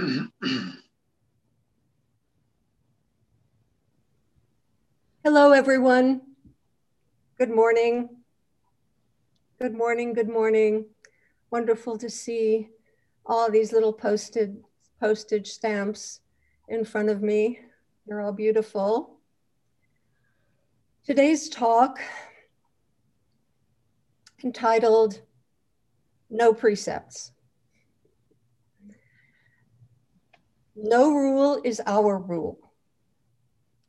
Hello, everyone. Good morning. Good morning, good morning. Wonderful to see all these little posted postage stamps in front of me. They're all beautiful. Today's talk entitled No Precepts. No rule is our rule.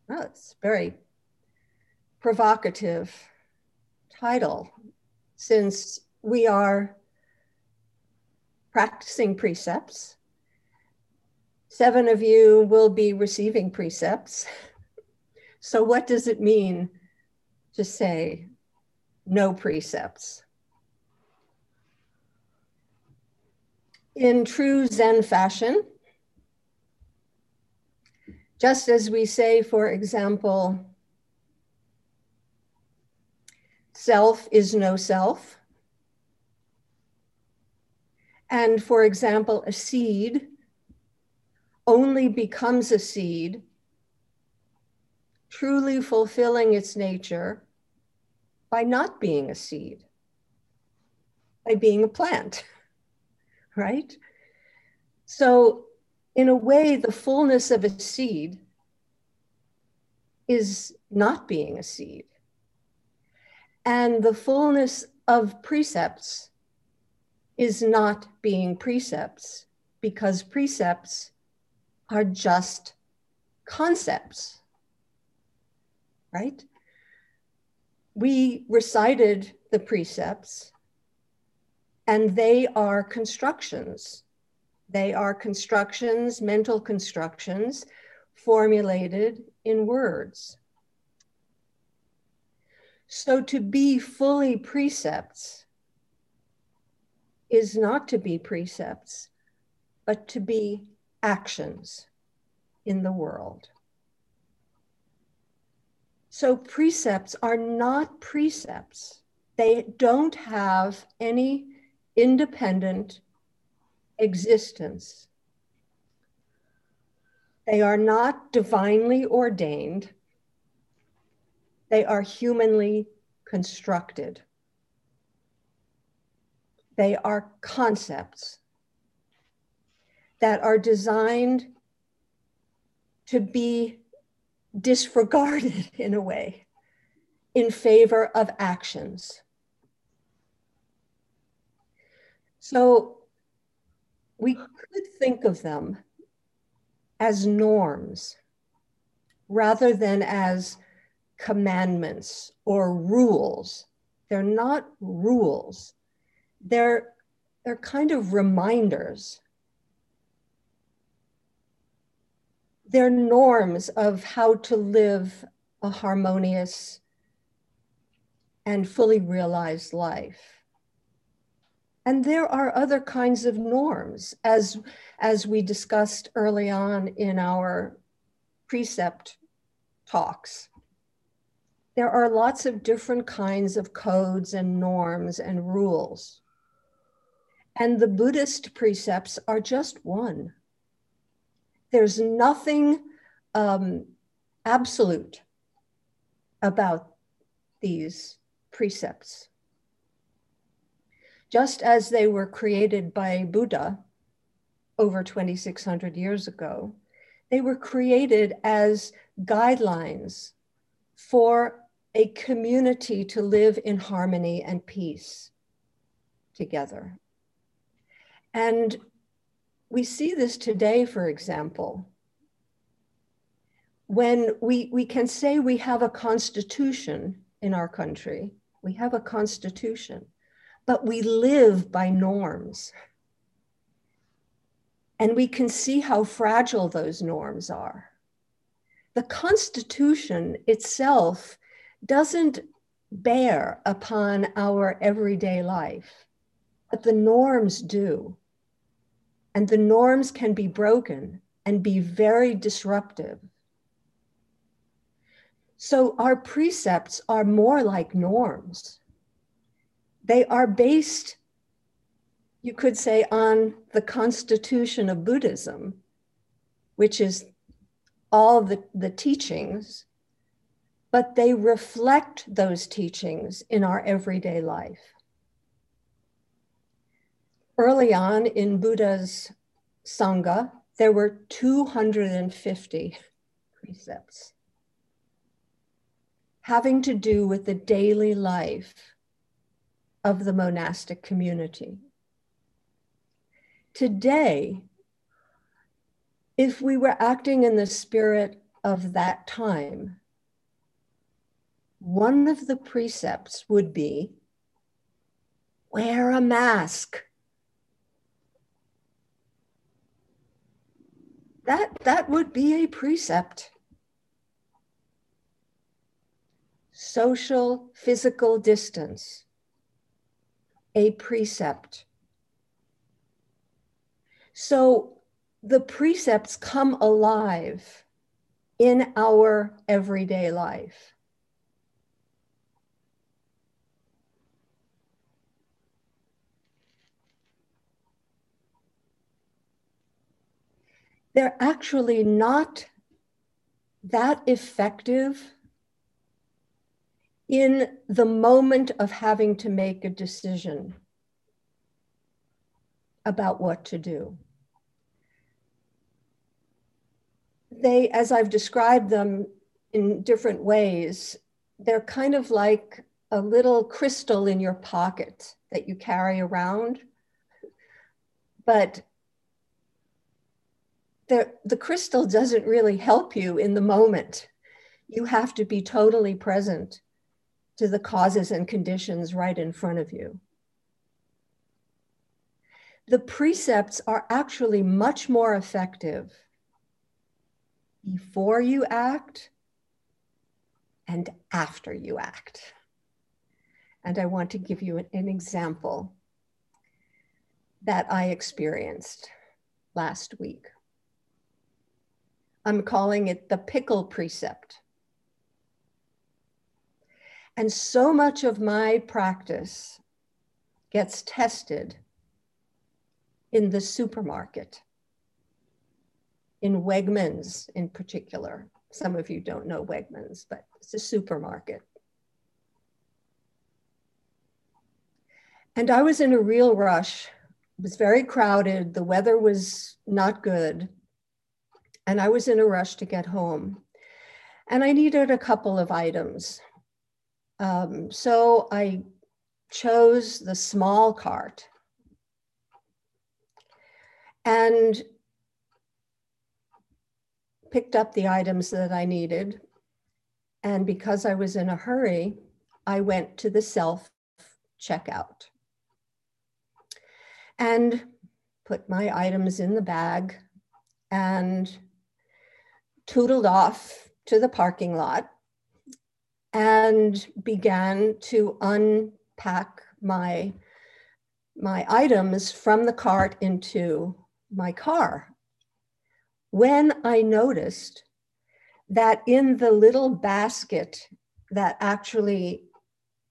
Oh, very provocative title since we are practicing precepts. Seven of you will be receiving precepts. So, what does it mean to say no precepts? In true Zen fashion, just as we say, for example, self is no self. And for example, a seed only becomes a seed, truly fulfilling its nature by not being a seed, by being a plant, right? So in a way, the fullness of a seed is not being a seed. And the fullness of precepts is not being precepts because precepts are just concepts, right? We recited the precepts and they are constructions they are constructions, mental constructions, formulated in words. So to be fully precepts is not to be precepts, but to be actions in the world. So precepts are not precepts. They don't have any independent existence. They are not divinely ordained, they are humanly constructed. They are concepts that are designed to be disregarded in a way in favor of actions. So we could think of them as norms rather than as commandments or rules. They're not rules. They're, they're kind of reminders. They're norms of how to live a harmonious and fully realized life and there are other kinds of norms as as we discussed early on in our precept talks. There are lots of different kinds of codes and norms and rules. And the buddhist precepts are just one. There's nothing um, absolute about these precepts just as they were created by Buddha over 2,600 years ago, they were created as guidelines for a community to live in harmony and peace together. And we see this today, for example, when we, we can say we have a constitution in our country, we have a constitution but we live by norms. And we can see how fragile those norms are. The Constitution itself doesn't bear upon our everyday life, but the norms do. And the norms can be broken and be very disruptive. So our precepts are more like norms they are based you could say, on the constitution of Buddhism, which is all the, the teachings, but they reflect those teachings in our everyday life. Early on in Buddha's Sangha, there were 250 precepts having to do with the daily life of the monastic community. Today, if we were acting in the spirit of that time, one of the precepts would be wear a mask. That, that would be a precept. Social, physical distance, a precept. So the precepts come alive in our everyday life. They're actually not that effective in the moment of having to make a decision about what to do. They, as I've described them in different ways, they're kind of like a little crystal in your pocket that you carry around. But the, the crystal doesn't really help you in the moment. You have to be totally present to the causes and conditions right in front of you the precepts are actually much more effective before you act and after you act. And I want to give you an, example that I experienced last week. I'm calling it the pickle precept. And so much of my practice gets tested in the supermarket, in Wegmans in particular. Some of you don't know Wegmans, but it's a supermarket. And I was in a real rush. It was very crowded. The weather was not good. And I was in a rush to get home. And I needed a couple of items. Um, so I chose the small cart. And picked up the items that I needed. And because I was in a hurry, I went to the self checkout. And put my items in the bag and tootled off to the parking lot and began to unpack my my items from the cart into my car when I noticed that in the little basket that actually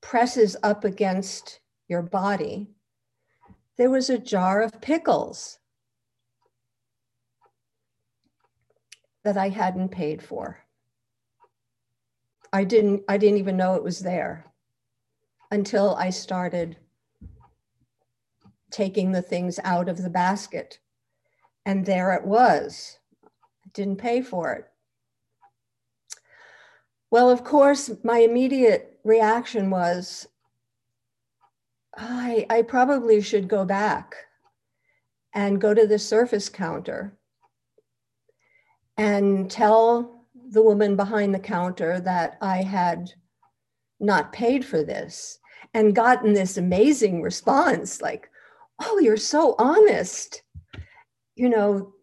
presses up against your body, there was a jar of pickles that I hadn't paid for. I didn't I didn't even know it was there until I started taking the things out of the basket and there it was. I didn't pay for it. Well, of course, my immediate reaction was I, I probably should go back and go to the surface counter and tell the woman behind the counter that I had not paid for this and gotten this amazing response like, oh, you're so honest you know,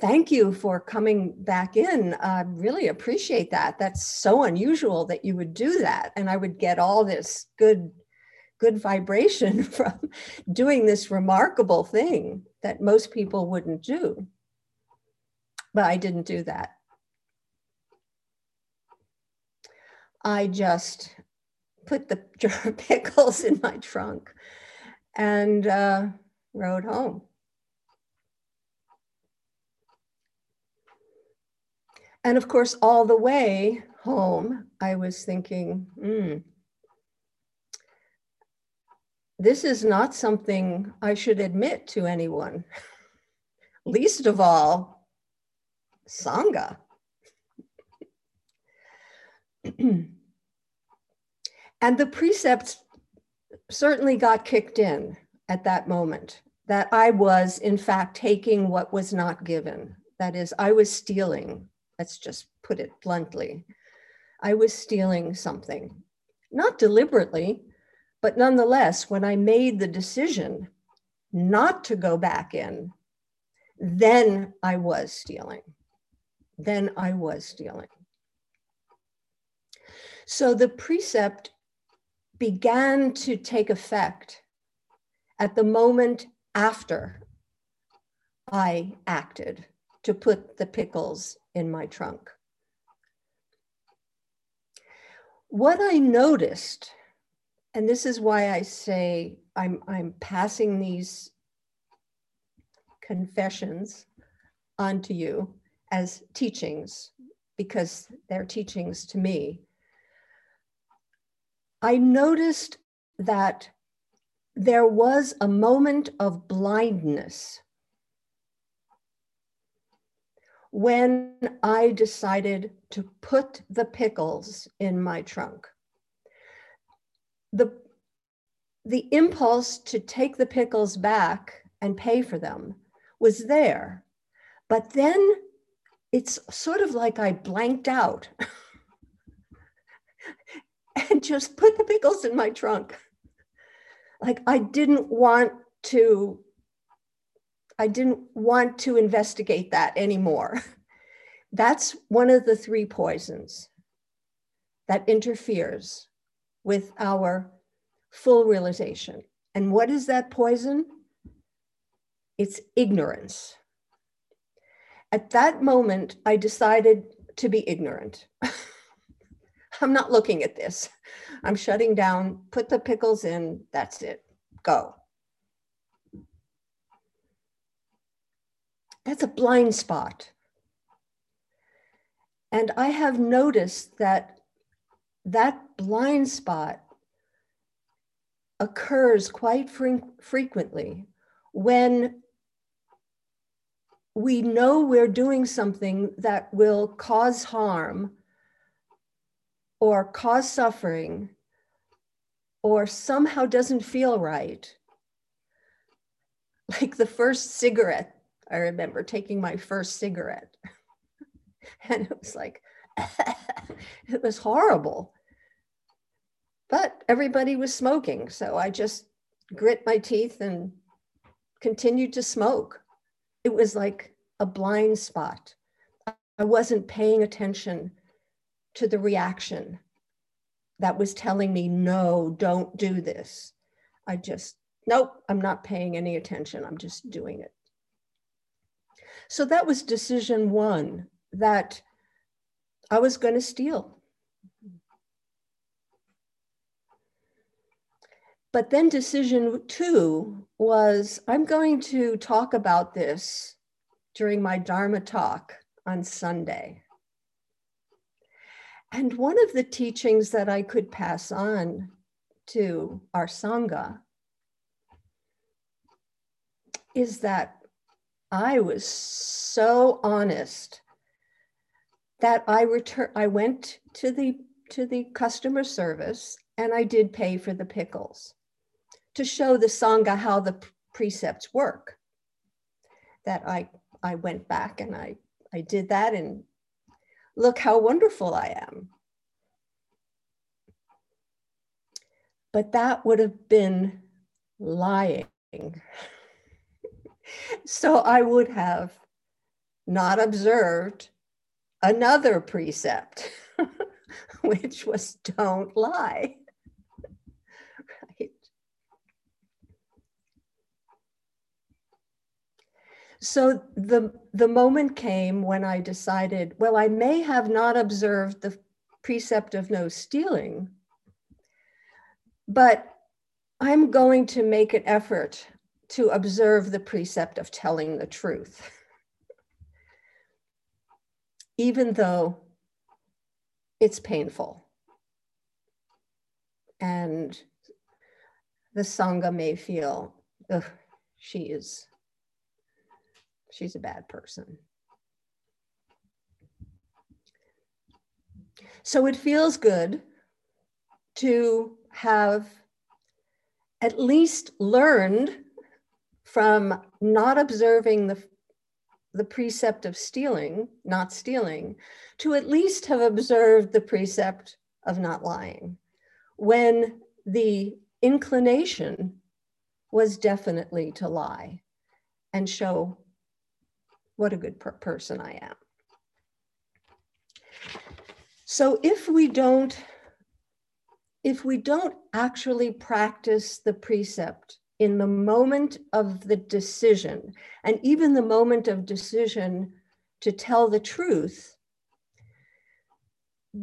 thank you for coming back in. I really appreciate that. That's so unusual that you would do that. And I would get all this good, good vibration from doing this remarkable thing that most people wouldn't do. But I didn't do that. I just put the jar of pickles in my trunk and uh, rode home. And of course, all the way home, I was thinking, hmm, this is not something I should admit to anyone, least of all, Sangha. and the precepts certainly got kicked in at that moment that I was, in fact, taking what was not given. That is, I was stealing. Let's just put it bluntly. I was stealing something, not deliberately, but nonetheless, when I made the decision not to go back in, then I was stealing. Then I was stealing. So the precept began to take effect at the moment after I acted to put the pickles in my trunk. What I noticed and this is why I say I'm, I'm passing these confessions onto you as teachings because they're teachings to me. I noticed that there was a moment of blindness when I decided to put the pickles in my trunk the the impulse to take the pickles back and pay for them was there. But then it's sort of like I blanked out and just put the pickles in my trunk. Like I didn't want to I didn't want to investigate that anymore. That's one of the three poisons that interferes with our full realization. And what is that poison? It's ignorance. At that moment, I decided to be ignorant. I'm not looking at this. I'm shutting down, put the pickles in, that's it, go. That's a blind spot. And I have noticed that that blind spot occurs quite fre- frequently when we know we're doing something that will cause harm or cause suffering or somehow doesn't feel right. Like the first cigarette, I remember taking my first cigarette. and it was like, it was horrible. But everybody was smoking. So I just grit my teeth and continued to smoke. It was like a blind spot. I wasn't paying attention to the reaction that was telling me, no, don't do this. I just, nope, I'm not paying any attention. I'm just doing it. So that was decision one that I was going to steal. But then decision two was I'm going to talk about this during my Dharma talk on Sunday. And one of the teachings that I could pass on to our Sangha is that I was so honest that I return I went to the to the customer service and I did pay for the pickles to show the Sangha how the precepts work. That I, I went back and I, I did that and look how wonderful I am. But that would have been lying. so I would have not observed another precept, which was don't lie. So the, the moment came when I decided, well, I may have not observed the precept of no stealing, but I'm going to make an effort to observe the precept of telling the truth, even though it's painful. And the Sangha may feel, she is, she's a bad person. So it feels good to have at least learned from not observing the, the precept of stealing, not stealing, to at least have observed the precept of not lying when the inclination was definitely to lie and show what a good per person I am. So if we don't if we don't actually practice the precept in the moment of the decision, and even the moment of decision to tell the truth,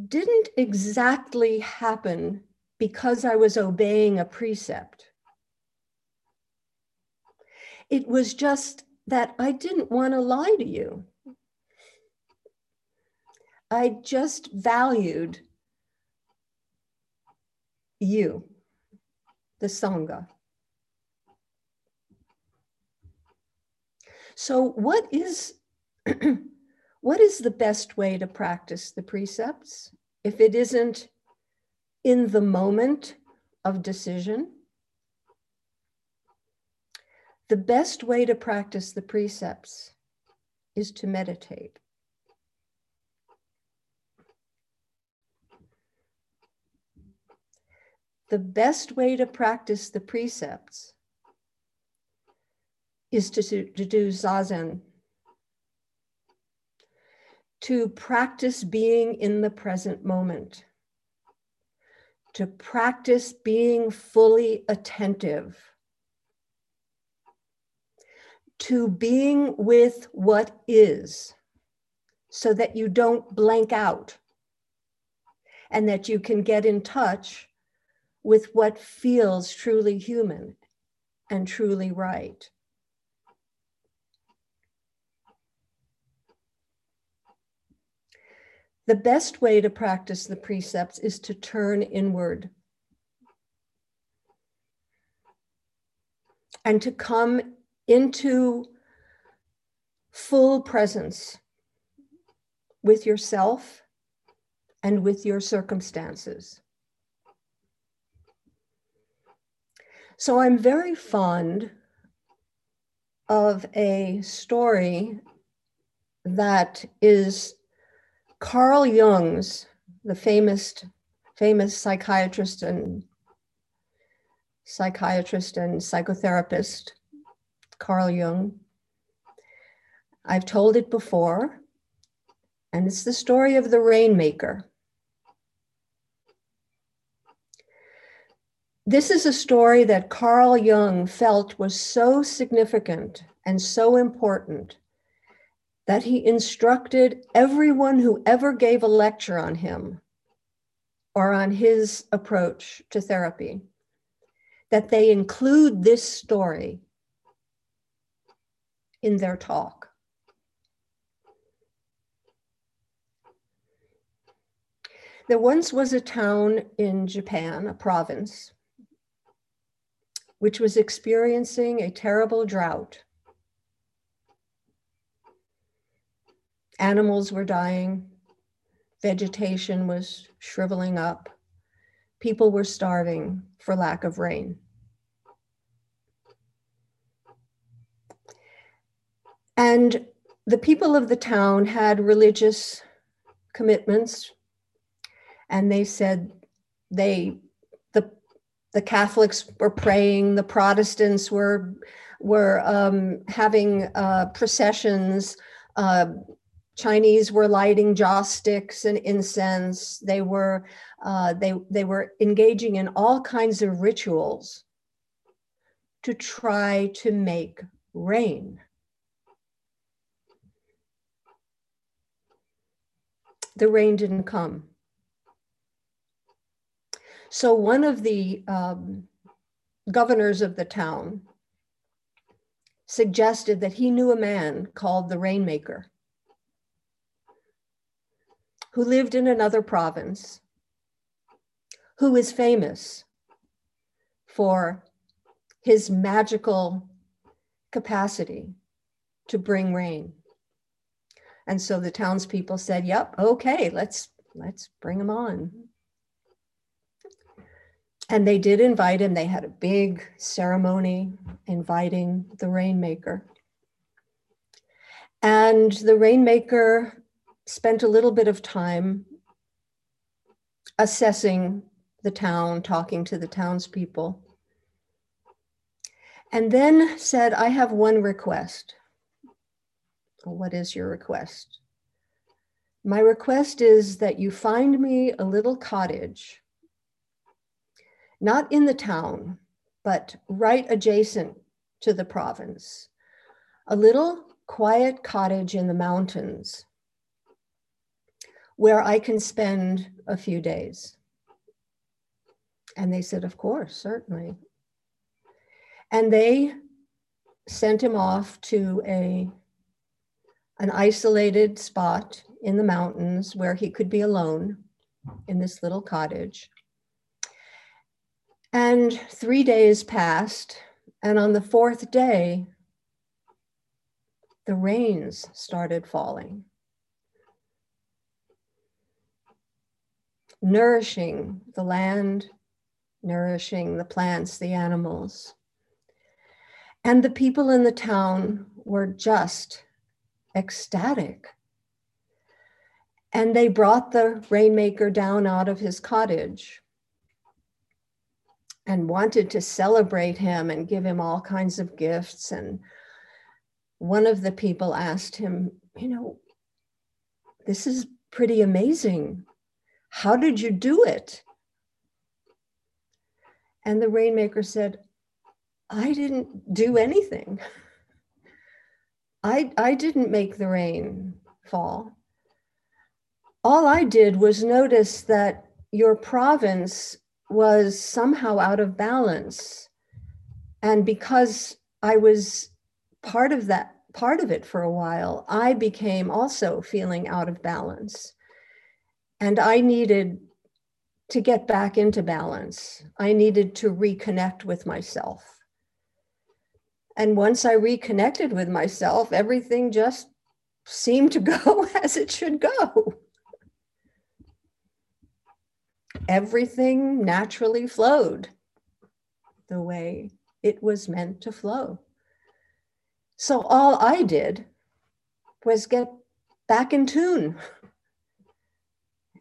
didn't exactly happen because I was obeying a precept. It was just that I didn't want to lie to you. I just valued you, the Sangha. So what is what is the best way to practice the precepts if it isn't in the moment of decision? The best way to practice the precepts is to meditate. the best way to practice the precepts is to, to do zazen, to practice being in the present moment, to practice being fully attentive, to being with what is, so that you don't blank out and that you can get in touch with what feels truly human and truly right. The best way to practice the precepts is to turn inward and to come into full presence with yourself and with your circumstances. So I'm very fond of a story that is Carl Jung's, the famous, famous psychiatrist and psychiatrist and psychotherapist, Carl Jung. I've told it before, and it's the story of the rainmaker. This is a story that Carl Jung felt was so significant and so important that he instructed everyone who ever gave a lecture on him or on his approach to therapy that they include this story in their talk. There once was a town in Japan, a province, which was experiencing a terrible drought. Animals were dying, vegetation was shriveling up, people were starving for lack of rain. And the people of the town had religious commitments, and they said they the the Catholics were praying, the Protestants were were um, having uh, processions. Uh, Chinese were lighting joss sticks and incense. They were uh, they they were engaging in all kinds of rituals to try to make rain. The rain didn't come. So one of the um, governors of the town suggested that he knew a man called the Rainmaker who lived in another province, who is famous for his magical capacity to bring rain. And so the townspeople said, "Yep, okay, let's let's bring him on." And they did invite him. They had a big ceremony inviting the rainmaker. And the rainmaker spent a little bit of time assessing the town, talking to the townspeople, and then said, I have one request. What is your request? My request is that you find me a little cottage, not in the town, but right adjacent to the province, a little quiet cottage in the mountains where I can spend a few days. And they said, Of course, certainly. And they sent him off to a, an isolated spot in the mountains where he could be alone in this little cottage. And three days passed, and on the fourth day, the rains started falling. nourishing the land, nourishing the plants, the animals. And the people in the town were just ecstatic. And they brought the rainmaker down out of his cottage and wanted to celebrate him and give him all kinds of gifts. And one of the people asked him, You know, this is pretty amazing. How did you do it? And the rainmaker said, I didn't do anything. I, I didn't make the rain fall. All I did was notice that your province was somehow out of balance. And because I was part of that, part of it for a while, I became also feeling out of balance. And I needed to get back into balance. I needed to reconnect with myself. And once I reconnected with myself, everything just seemed to go as it should go. Everything naturally flowed the way it was meant to flow. So all I did was get back in tune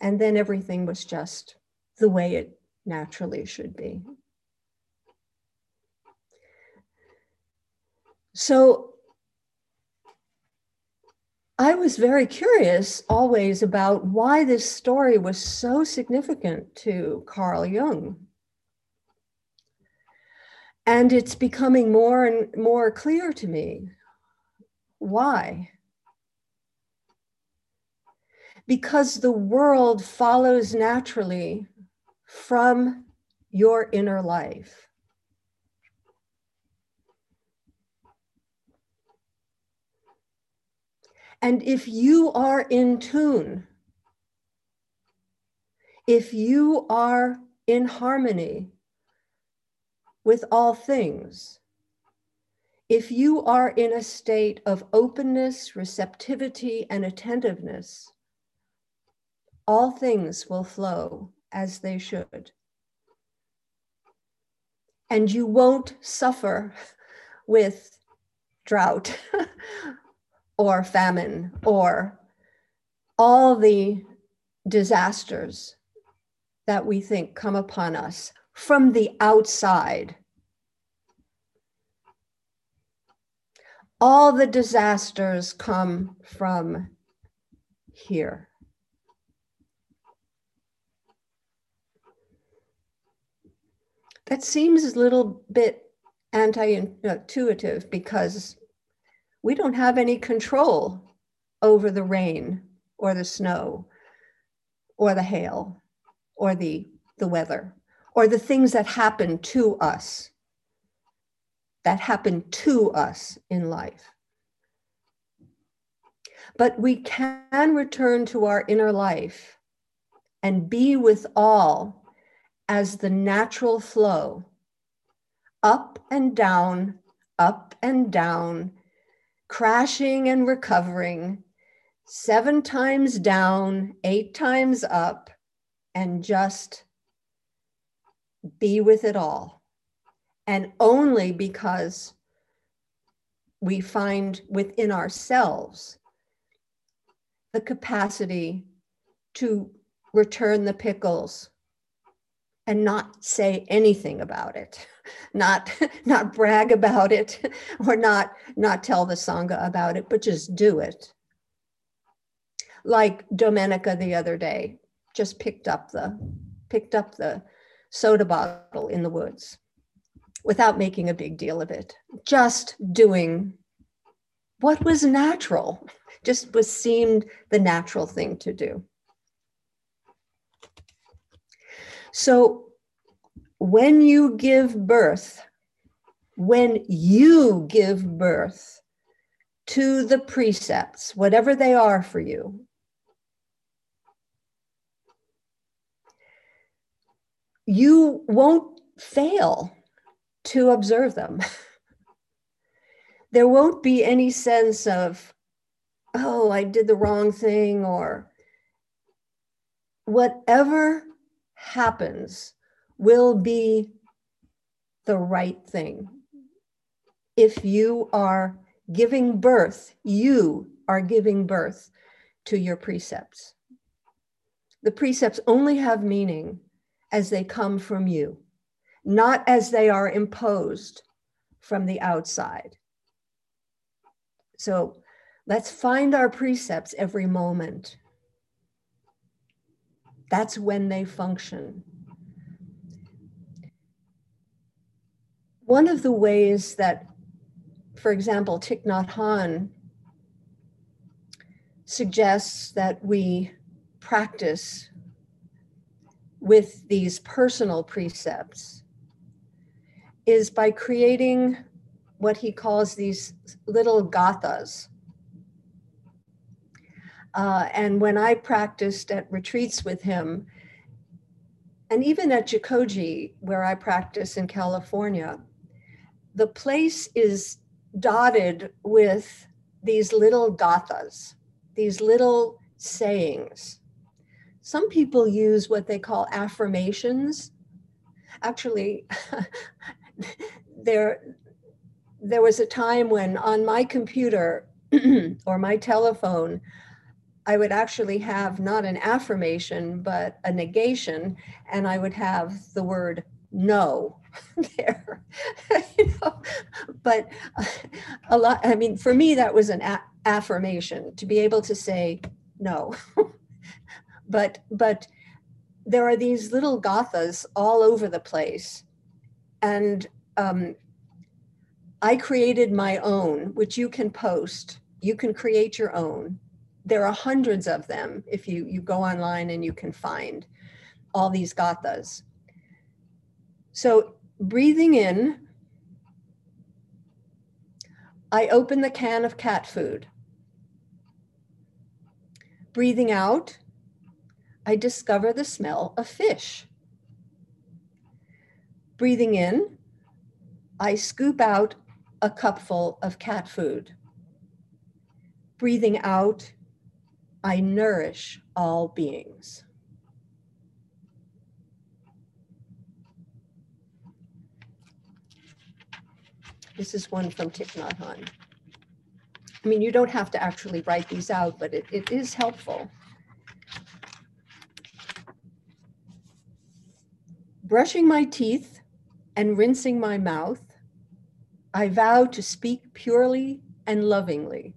and then everything was just the way it naturally should be. So I was very curious always about why this story was so significant to Carl Jung. And it's becoming more and more clear to me why because the world follows naturally from your inner life. And if you are in tune, if you are in harmony with all things, if you are in a state of openness, receptivity, and attentiveness, all things will flow as they should. And you won't suffer with drought or famine or all the disasters that we think come upon us from the outside. All the disasters come from here. That seems a little bit anti-intuitive because we don't have any control over the rain or the snow or the hail or the, the weather or the things that happen to us. that happen to us in life. But we can return to our inner life and be with all as the natural flow, up and down, up and down, crashing and recovering, seven times down, eight times up, and just be with it all. And only because we find within ourselves the capacity to return the pickles and not say anything about it. Not not brag about it or not not tell the sangha about it but just do it. Like domenica the other day just picked up the picked up the soda bottle in the woods without making a big deal of it. Just doing what was natural just was seemed the natural thing to do so when you give birth, when you give birth to the precepts, whatever they are for you, you won't fail to observe them. there won't be any sense of, oh, I did the wrong thing, or whatever happens will be the right thing. If you are giving birth, you are giving birth to your precepts. The precepts only have meaning as they come from you, not as they are imposed from the outside. So let's find our precepts every moment. That's when they function. one of the ways that, for example, Thich Nhat Hanh suggests that we practice with these personal precepts is by creating what he calls these little gathas. Uh, and when I practiced at retreats with him, and even at Jikoji, where I practice in California, the place is dotted with these little gathas, these little sayings. Some people use what they call affirmations. Actually, there, there was a time when on my computer or my telephone, I would actually have not an affirmation, but a negation, and I would have the word no there. You know? but a lot i mean for me that was an a- affirmation to be able to say no. But but there are these little gathas all over the place and um, i created my own which you can post. You can create your own there are hundreds of them if you you go online and you can find all these gathas so breathing in, I open the can of cat food. Breathing out, I discover the smell of fish. Breathing in, I scoop out a cupful of cat food. Breathing out, I nourish all beings. This is one from Thich Nhat Hanh. I mean, you don't have to actually write these out, but it, it is helpful. Brushing my teeth and rinsing my mouth, I vow to speak purely and lovingly.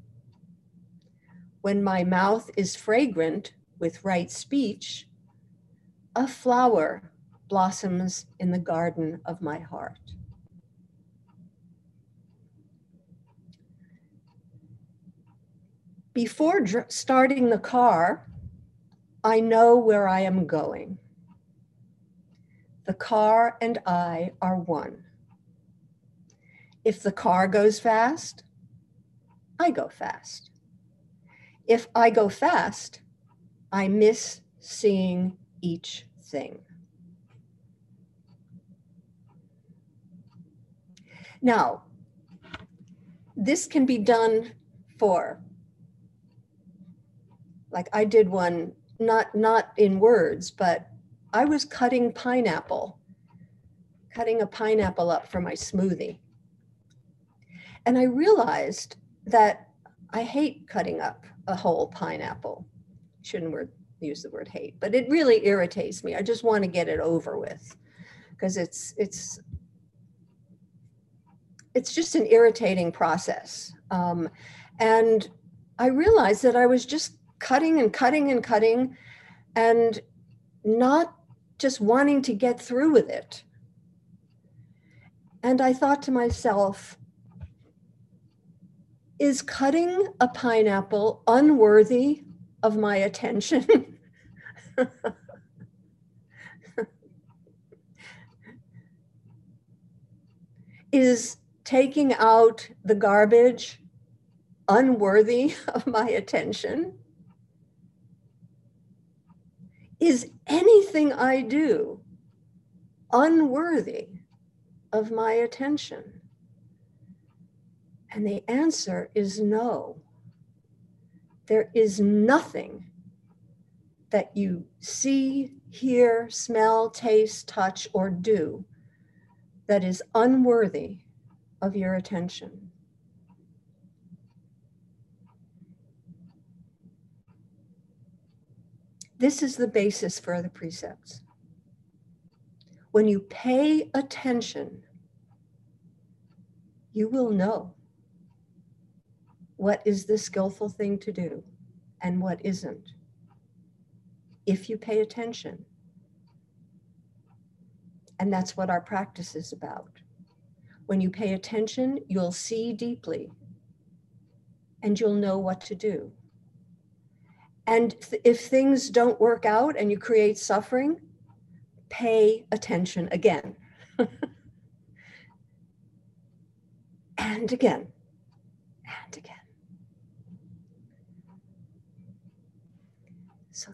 When my mouth is fragrant with right speech, a flower blossoms in the garden of my heart. Before starting the car, I know where I am going. The car and I are one. If the car goes fast, I go fast. If I go fast, I miss seeing each thing. Now, this can be done for, like I did one, not, not in words, but I was cutting pineapple, cutting a pineapple up for my smoothie. And I realized that I hate cutting up a whole pineapple. Shouldn't word, use the word hate, but it really irritates me. I just want to get it over with because it's it's it's just an irritating process. Um, and I realized that I was just cutting and cutting and cutting and not just wanting to get through with it. And I thought to myself, is cutting a pineapple unworthy of my attention? is taking out the garbage unworthy of my attention? Is anything I do unworthy of my attention? And the answer is no. There is nothing that you see, hear, smell, taste, touch, or do that is unworthy of your attention. This is the basis for the precepts. When you pay attention, you will know what is the skillful thing to do and what isn't. If you pay attention. And that's what our practice is about. When you pay attention, you'll see deeply and you'll know what to do. And th- if things don't work out and you create suffering, pay attention again. and again, and again. So